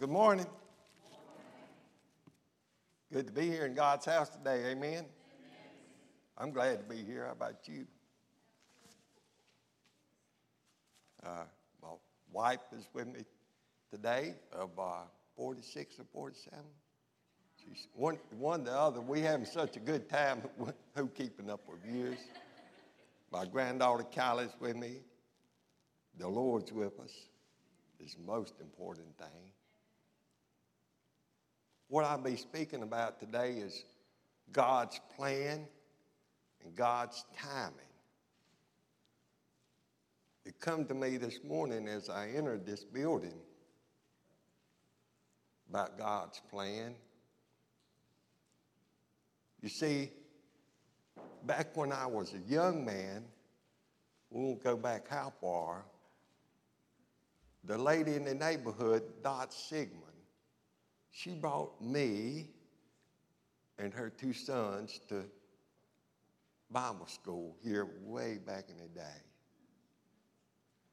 good morning. Good to be here in God's house today. Amen. Amen. I'm glad to be here. How about you? Uh, my wife is with me today of uh, 46 or 47. She's one, one the other. We having such a good time. Who keeping up with years? My granddaughter Kylie's with me. The Lord's with us. The most important thing. What I'll be speaking about today is God's plan and God's timing. It come to me this morning as I entered this building about God's plan. You see, back when I was a young man, we won't go back how far, the lady in the neighborhood, Dot Sigmund, she brought me and her two sons to Bible school here way back in the day.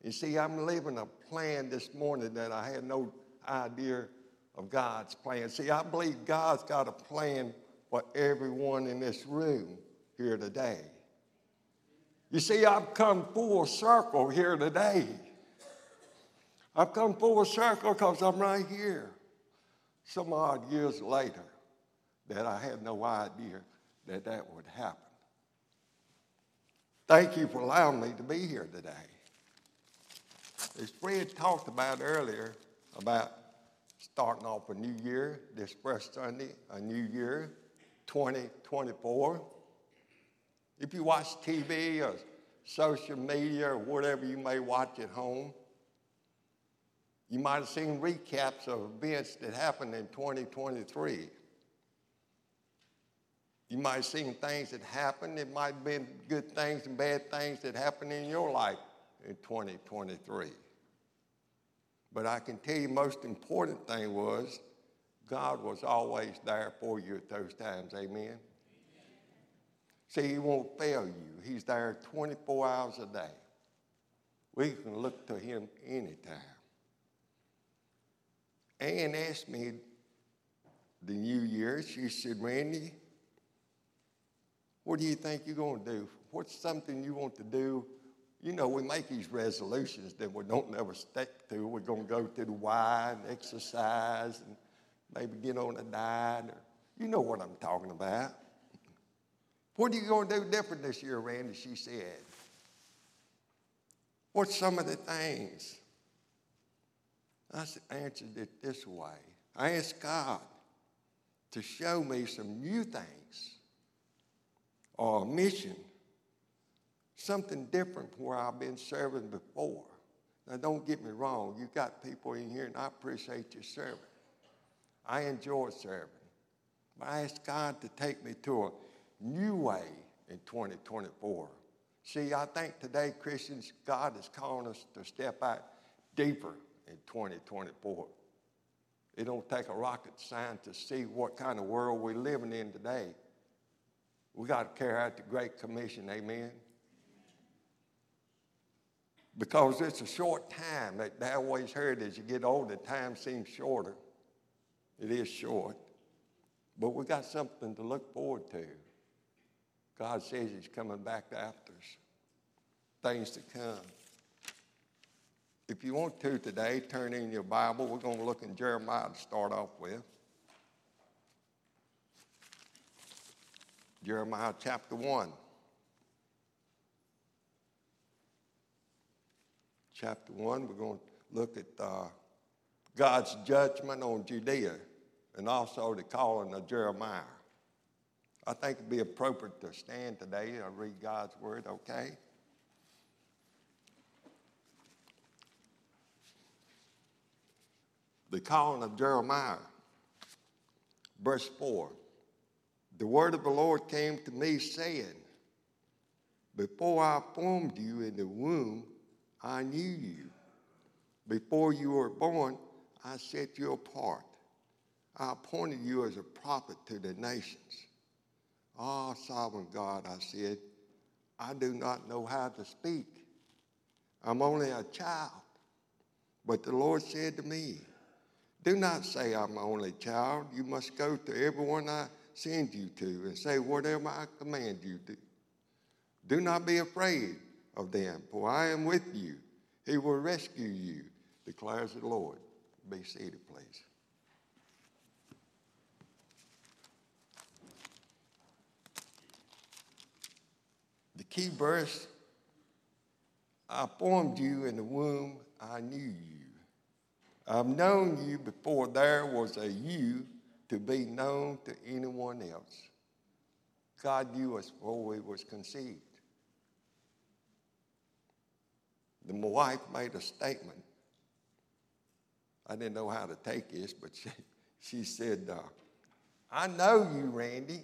You see, I'm living a plan this morning that I had no idea of God's plan. See, I believe God's got a plan for everyone in this room here today. You see, I've come full circle here today. I've come full circle because I'm right here some odd years later that I had no idea that that would happen. Thank you for allowing me to be here today. As Fred talked about earlier, about starting off a new year, this first Sunday, a new year, 2024. If you watch TV or social media or whatever you may watch at home, you might have seen recaps of events that happened in 2023. You might have seen things that happened. It might have been good things and bad things that happened in your life in 2023. But I can tell you, most important thing was God was always there for you at those times. Amen. See, He won't fail you. He's there 24 hours a day. We can look to Him anytime. Ann asked me the new year, she said, Randy, what do you think you're going to do? What's something you want to do? You know, we make these resolutions that we don't never stick to. We're going to go to the Y and exercise and maybe get on a diet. Or, you know what I'm talking about. What are you going to do different this year, Randy? She said. What's some of the things? I answered it this way I asked God to show me some new things or a mission, something different from where I've been serving before. Now, don't get me wrong, you got people in here, and I appreciate your serving. I enjoy serving. But I asked God to take me to a new way in 2024. See, I think today, Christians, God is calling us to step out deeper in 2024. It don't take a rocket scientist to see what kind of world we're living in today. We got to carry out the Great Commission, amen? Because it's a short time. I always heard as you get older, time seems shorter. It is short. But we got something to look forward to. God says He's coming back after us. Things to come. If you want to today, turn in your Bible. We're going to look in Jeremiah to start off with. Jeremiah chapter 1. Chapter 1, we're going to look at uh, God's judgment on Judea and also the calling of Jeremiah. I think it'd be appropriate to stand today and read God's word, okay? The calling of Jeremiah. Verse 4 The word of the Lord came to me, saying, Before I formed you in the womb, I knew you. Before you were born, I set you apart. I appointed you as a prophet to the nations. Ah, oh, sovereign God, I said, I do not know how to speak. I'm only a child. But the Lord said to me, Do not say, I'm only child. You must go to everyone I send you to and say whatever I command you to. Do not be afraid of them, for I am with you. He will rescue you, declares the Lord. Be seated, please. The key verse I formed you in the womb, I knew you. I've known you before there was a you to be known to anyone else. God knew us before we was conceived. The wife made a statement. I didn't know how to take this, but she, she said, uh, I know you, Randy.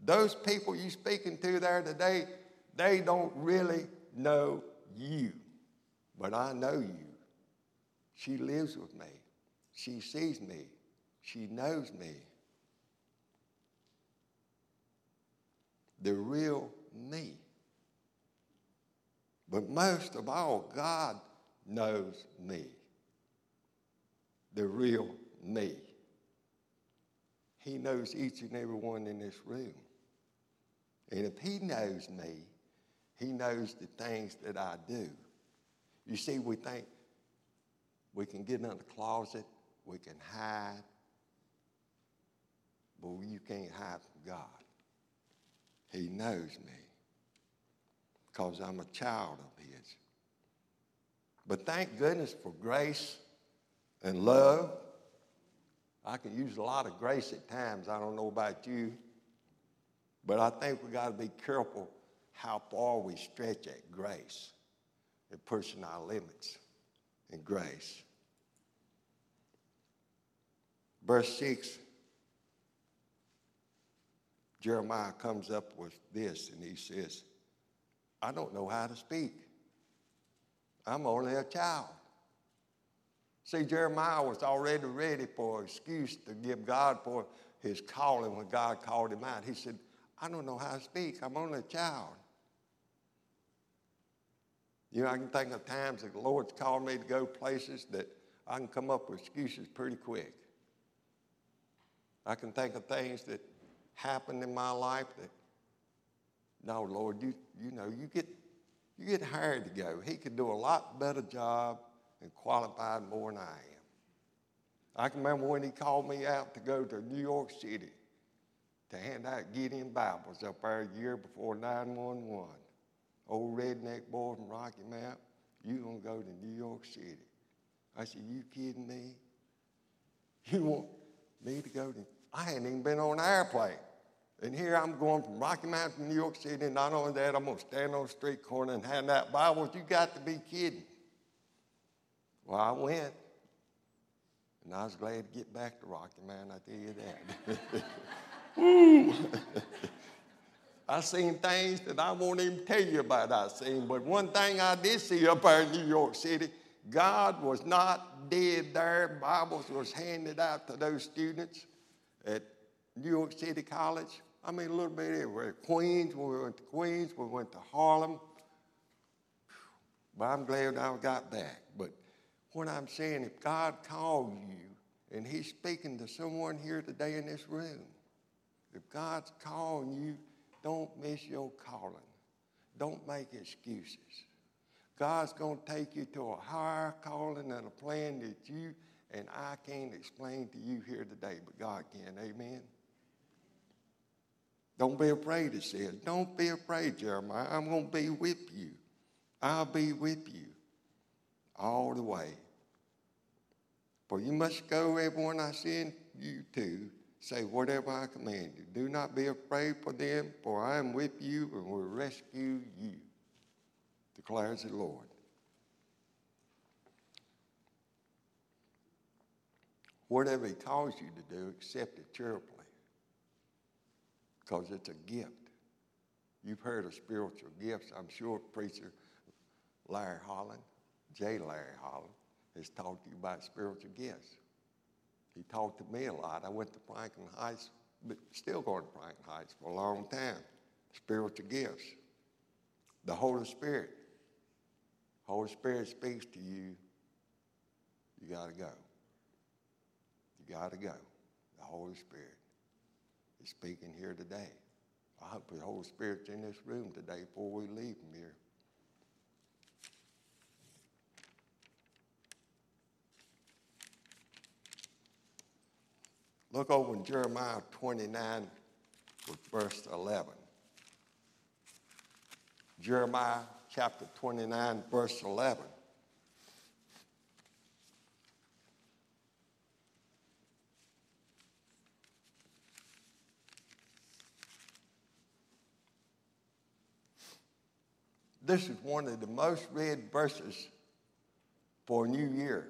Those people you're speaking to there today, they don't really know you, but I know you. She lives with me. She sees me. She knows me. The real me. But most of all, God knows me. The real me. He knows each and every one in this room. And if He knows me, He knows the things that I do. You see, we think we can get in the closet, we can hide, but you can't hide from God. He knows me because I'm a child of His. But thank goodness for grace and love. I can use a lot of grace at times. I don't know about you. But I think we got to be careful how far we stretch at grace and pushing our limits in grace. Verse 6, Jeremiah comes up with this and he says, I don't know how to speak. I'm only a child. See, Jeremiah was already ready for an excuse to give God for his calling when God called him out. He said, I don't know how to speak. I'm only a child. You know, I can think of times that the Lord's called me to go places that I can come up with excuses pretty quick. I can think of things that happened in my life that, no, Lord, you, you know, you get, you get hired to go. He could do a lot better job and qualified more than I am. I can remember when he called me out to go to New York City to hand out Gideon Bibles up there a year before 911. Old redneck boy from Rocky Mount, you gonna go to New York City. I said, you kidding me? You want me to go to, I hadn't even been on an airplane. And here I'm going from Rocky Mount to New York City, and not only that, I'm gonna stand on the street corner and hand out Bibles. You got to be kidding. Well, I went, and I was glad to get back to Rocky Mount, I tell you that. I seen things that I won't even tell you about I seen, but one thing I did see up there in New York City, God was not dead there. Bibles was handed out to those students at New York City College. I mean, a little bit everywhere. Queens, we went to Queens, we went to Harlem. But I'm glad I got back. But what I'm saying, if God called you and He's speaking to someone here today in this room, if God's calling you, don't miss your calling. Don't make excuses. God's going to take you to a higher calling and a plan that you and I can't explain to you here today, but God can. Amen. Don't be afraid, it says. Don't be afraid, Jeremiah. I'm going to be with you. I'll be with you all the way. For you must go, everyone I send you to, say whatever I command you. Do not be afraid for them, for I am with you and will rescue you, declares the Lord. Whatever he calls you to do, accept it cheerfully because it's a gift. You've heard of spiritual gifts. I'm sure preacher Larry Holland, J. Larry Holland, has talked to you about spiritual gifts. He talked to me a lot. I went to Franklin Heights, but still going to Franklin Heights for a long time. Spiritual gifts. The Holy Spirit. Holy Spirit speaks to you. You got to go. you got to go. The Holy Spirit is speaking here today. I hope the Holy Spirit's in this room today before we leave from here. Look over in Jeremiah 29 with verse 11. Jeremiah chapter 29, verse 11. This is one of the most read verses for a new year.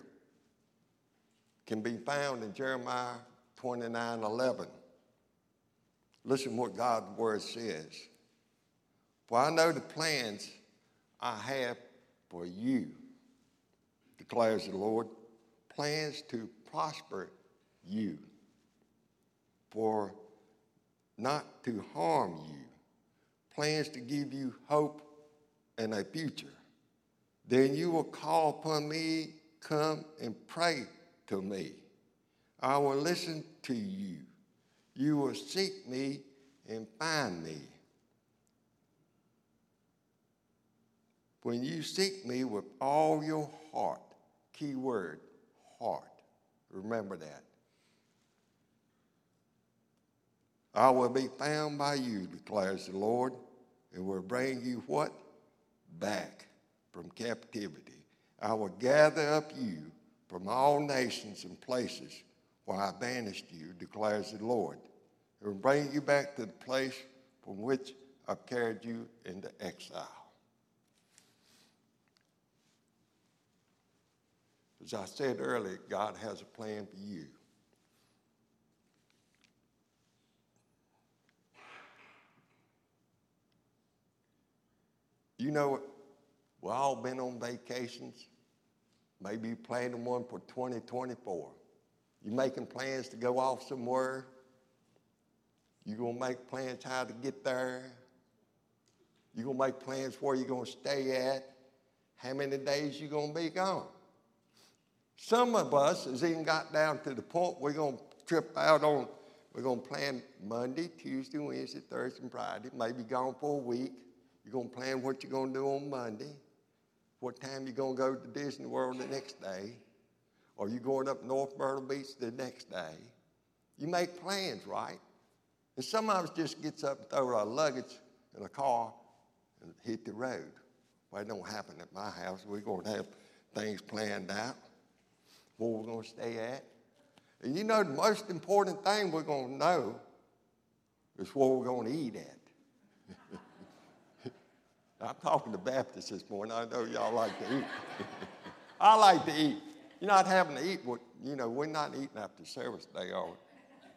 Can be found in Jeremiah 29 11. Listen what God's word says. For I know the plans I have for you, declares the Lord, plans to prosper you, for not to harm you, plans to give you hope and a future. Then you will call upon me, come and pray to me. I will listen to you. You will seek me and find me. When you seek me with all your heart, key word, heart. Remember that. I will be found by you, declares the Lord, and will bring you what? Back from captivity. I will gather up you from all nations and places where I banished you, declares the Lord, and will bring you back to the place from which I've carried you into exile. As I said earlier, God has a plan for you. You know, we've all been on vacations. Maybe planning one for 2024. You making plans to go off somewhere. You gonna make plans how to get there. You gonna make plans where you're gonna stay at. How many days you gonna be gone. Some of us has even got down to the point we're gonna trip out on. We're gonna plan Monday, Tuesday, Wednesday, Thursday, and Friday. Maybe gone for a week. You're gonna plan what you're gonna do on Monday. What time you're gonna go to Disney World the next day or you going up North Myrtle Beach the next day. You make plans, right? And some of us just gets up and throw our luggage in a car and hit the road. Well, it don't happen at my house. We're going to have things planned out, where we're going to stay at. And you know, the most important thing we're going to know is where we're going to eat at. I'm talking to Baptists this morning. I know y'all like to eat. I like to eat. You're not having to eat what, you know, we're not eating after service day, are we?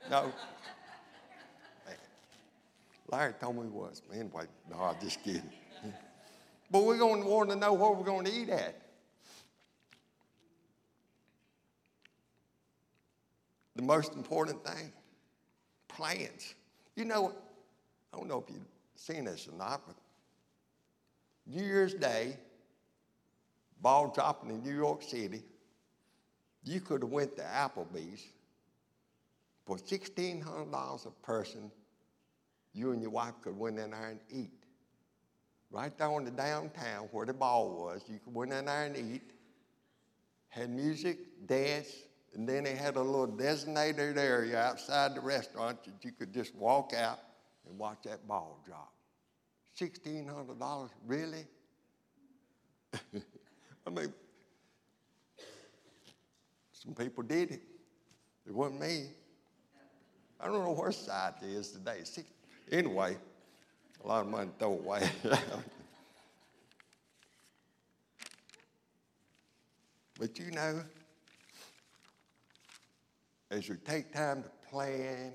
No. Larry told me he was. Anyway, no, I'm just kidding. but we're going to want to know where we're going to eat at. The most important thing plans. You know, I don't know if you've seen this or not, but New Year's Day, ball dropping in New York City, you could have went to Applebee's for $1,600 a person. You and your wife could went in there and eat. Right there in the downtown where the ball was, you could went in there and eat. Had music, dance, and then they had a little designated area outside the restaurant that you could just walk out and watch that ball drop. $1,600, really? I mean, some people did it. It wasn't me. I don't know where society is today. Anyway, a lot of money thrown away. but you know, as you take time to plan,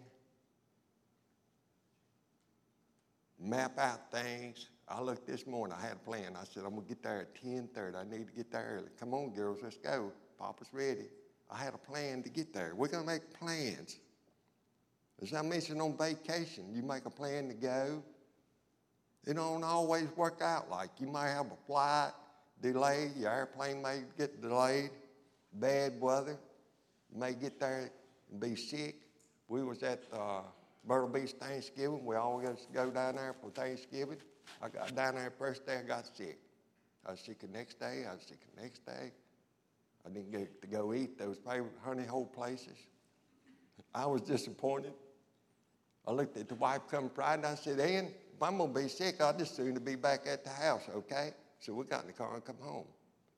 map out things. I looked this morning, I had a plan. I said, I'm gonna get there at 10:30. I need to get there early. Come on, girls, let's go. Papa's ready. I had a plan to get there. We're going to make plans. As I mentioned on vacation, you make a plan to go. It don't always work out like you might have a flight delayed, your airplane may get delayed, bad weather. You may get there and be sick. We was at uh, Myrtle Beach Thanksgiving. We always go down there for Thanksgiving. I got down there first day I got sick. I was sick the next day. I was sick the next day. I didn't get to go eat those honey hole places. I was disappointed. I looked at the wife come Friday and I said, Ann, if I'm going to be sick, I'll just soon to be back at the house, okay? So we got in the car and come home.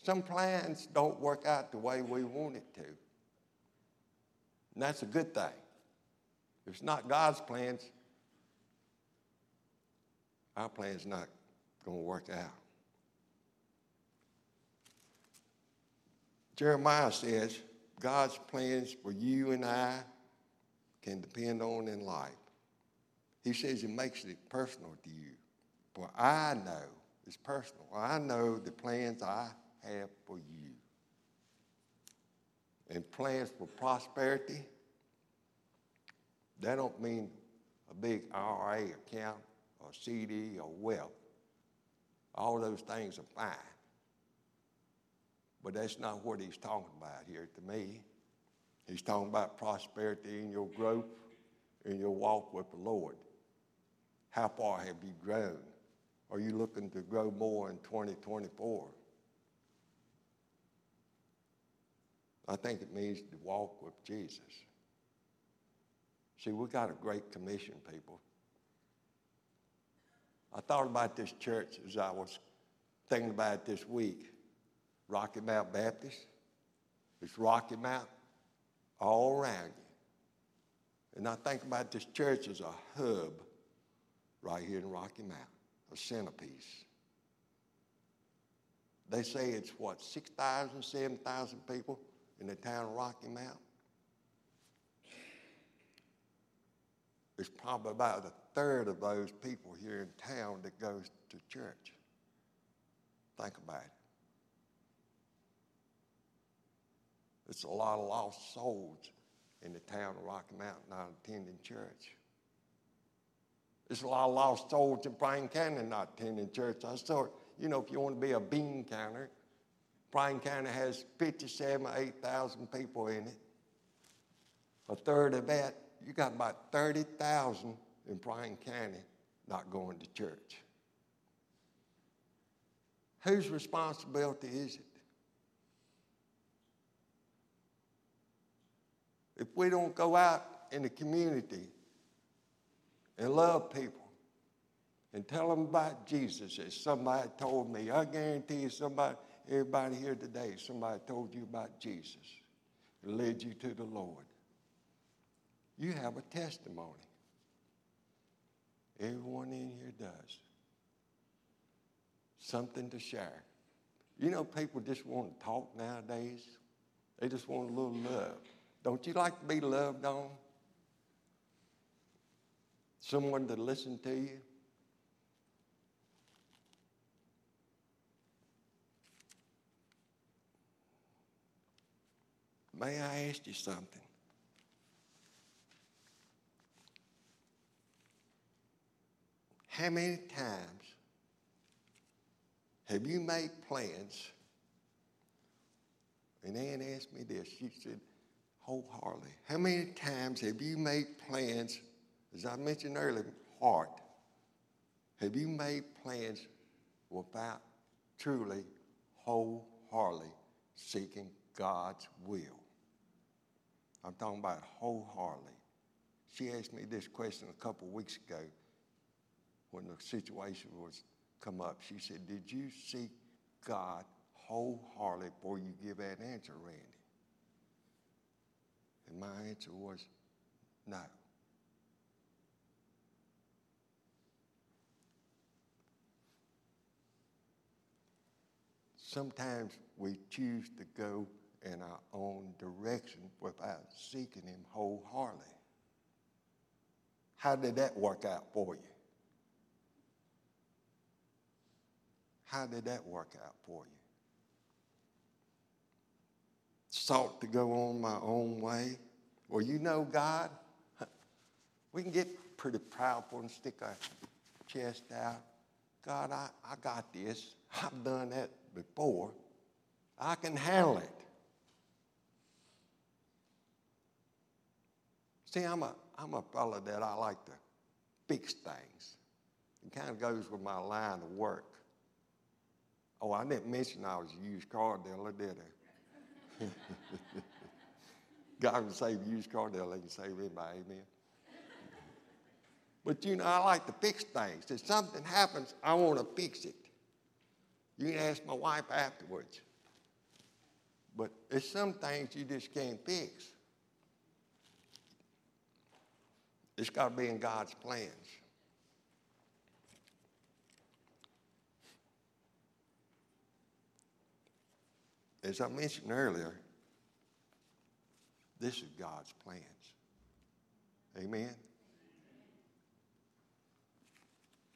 Some plans don't work out the way we want it to. And that's a good thing. If it's not God's plans, our plan's not going to work out. Jeremiah says God's plans for you and I can depend on in life. He says it makes it personal to you. For I know, it's personal, I know the plans I have for you. And plans for prosperity, that don't mean a big IRA account or CD or wealth. All those things are fine. But that's not what he's talking about here to me. He's talking about prosperity in your growth, in your walk with the Lord. How far have you grown? Are you looking to grow more in 2024? I think it means to walk with Jesus. See, we got a great commission, people. I thought about this church as I was thinking about it this week. Rocky Mount Baptist. It's Rocky Mount all around you. And I think about this church as a hub right here in Rocky Mount, a centerpiece. They say it's what, 6,000, 7,000 people in the town of Rocky Mount? It's probably about a third of those people here in town that goes to church. Think about it. It's a lot of lost souls in the town of Rocky Mountain not attending church. There's a lot of lost souls in Bryan County not attending church. I saw, you know, if you want to be a bean counter, Bryan County has 57 or 8,000 people in it. A third of that, you got about 30,000 in Bryan County not going to church. Whose responsibility is it? If we don't go out in the community and love people and tell them about Jesus, as somebody told me, I guarantee you, somebody, everybody here today, somebody told you about Jesus led you to the Lord. You have a testimony. Everyone in here does. Something to share. You know, people just want to talk nowadays. They just want a little love. Don't you like to be loved on? Someone to listen to you? May I ask you something? How many times have you made plans? And Ann asked me this. She said, wholeheartedly. How many times have you made plans, as I mentioned earlier, heart? Have you made plans without truly wholeheartedly seeking God's will? I'm talking about wholeheartedly. She asked me this question a couple weeks ago when the situation was come up. She said, Did you seek God wholeheartedly before you give that answer, Randy? And my answer was no. Sometimes we choose to go in our own direction without seeking Him wholeheartedly. How did that work out for you? How did that work out for you? Sought to go on my own way. Well, you know, God, we can get pretty proudful and stick our chest out. God, I, I got this. I've done that before. I can handle it. See, I'm a, I'm a fellow that I like to fix things. It kind of goes with my line of work. Oh, I didn't mention I was a used car dealer, did I? God can save used car dealer, he can save anybody, amen. But you know, I like to fix things. If something happens, I want to fix it. You can ask my wife afterwards. But there's some things you just can't fix. It's got to be in God's plans. As I mentioned earlier, this is God's plans. Amen?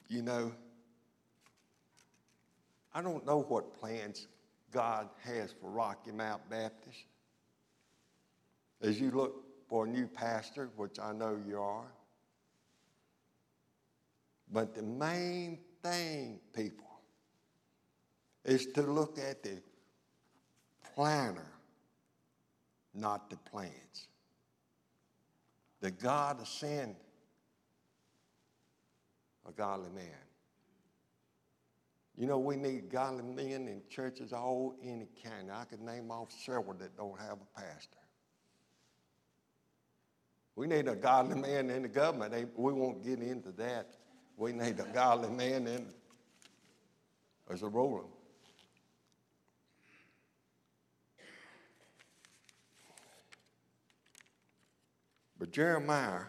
You know, I don't know what plans God has for Rocky Mount Baptist. As you look for a new pastor, which I know you are, but the main thing, people, is to look at the planner, not the plans. The God to send a godly man. You know, we need godly men in churches all in the county. I could name off several that don't have a pastor. We need a godly man in the government. We won't get into that. We need a godly man in as a ruler. But Jeremiah,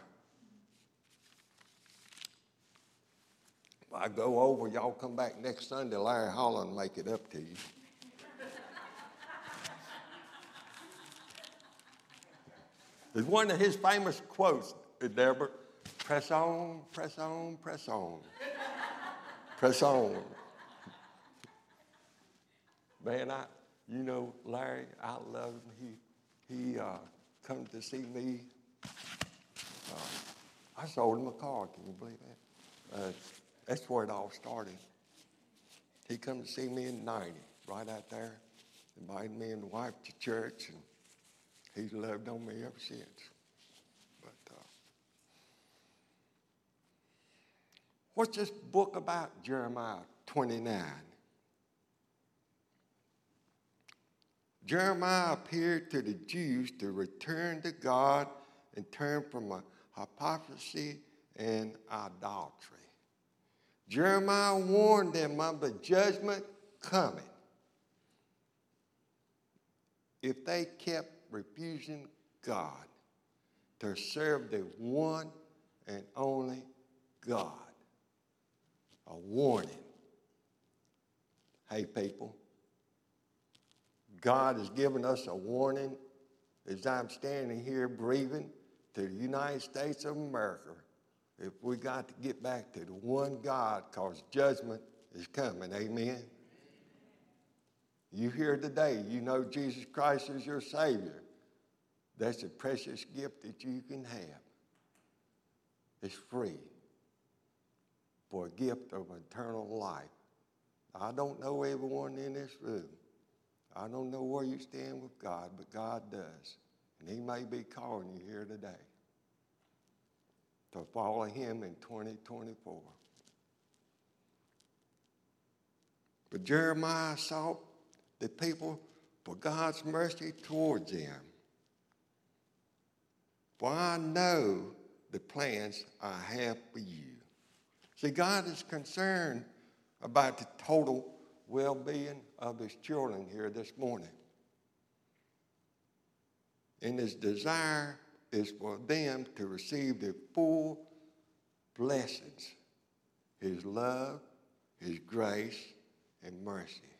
I go over, y'all come back next Sunday, Larry Holland make it up to you. It's one of his famous quotes, Deborah. Press on, press on, press on. press on. Man, I, you know, Larry, I love him. He, he uh, come to see me uh, I sold him a car. Can you believe that? Uh, that's where it all started. He come to see me in 90, right out there, invited me and the wife to church, and he's loved on me ever since. But uh, what's this book about, Jeremiah 29? Jeremiah appeared to the Jews to return to God and turn from a hypocrisy and idolatry. Jeremiah warned them of the judgment coming if they kept refusing God to serve the one and only God. A warning. Hey, people, God has given us a warning as I'm standing here breathing to the United States of America if we got to get back to the one God because judgment is coming. Amen. You here today, you know Jesus Christ is your Savior. That's a precious gift that you can have. It's free for a gift of eternal life. I don't know everyone in this room. I don't know where you stand with God, but God does. And He may be calling you here today to follow Him in 2024. But Jeremiah sought the people for God's mercy towards them. For I know the plans I have for you. See, God is concerned about the total well being of His children here this morning. And His desire is for them to receive the full blessings His love, His grace, and mercy.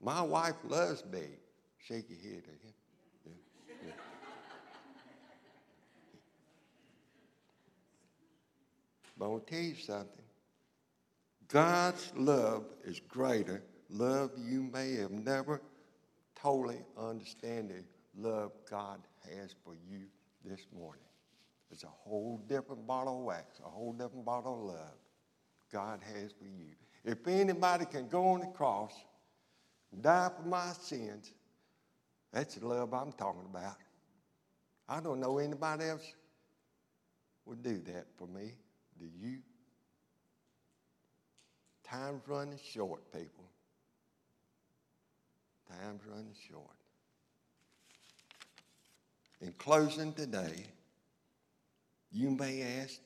My wife loves me. Shake your head at him. Yeah, yeah. but I want to tell you something. God's love is greater. Love you may have never totally understanding love God has for you this morning. It's a whole different bottle of wax, a whole different bottle of love God has for you. If anybody can go on the cross, die for my sins, that's the love I'm talking about. I don't know anybody else would do that for me. Do you? Time's running short, people. Time's running short. In closing today, you may ask,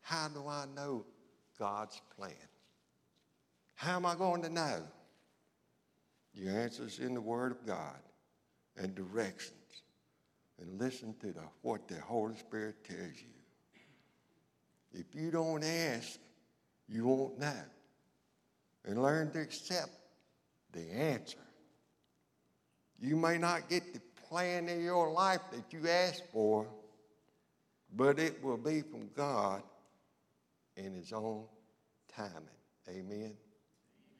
how do I know God's plan? How am I going to know? Your answer's in the Word of God and directions. And listen to the, what the Holy Spirit tells you. If you don't ask, you won't know. And learn to accept the answer. You may not get the plan in your life that you asked for, but it will be from God in His own timing. Amen.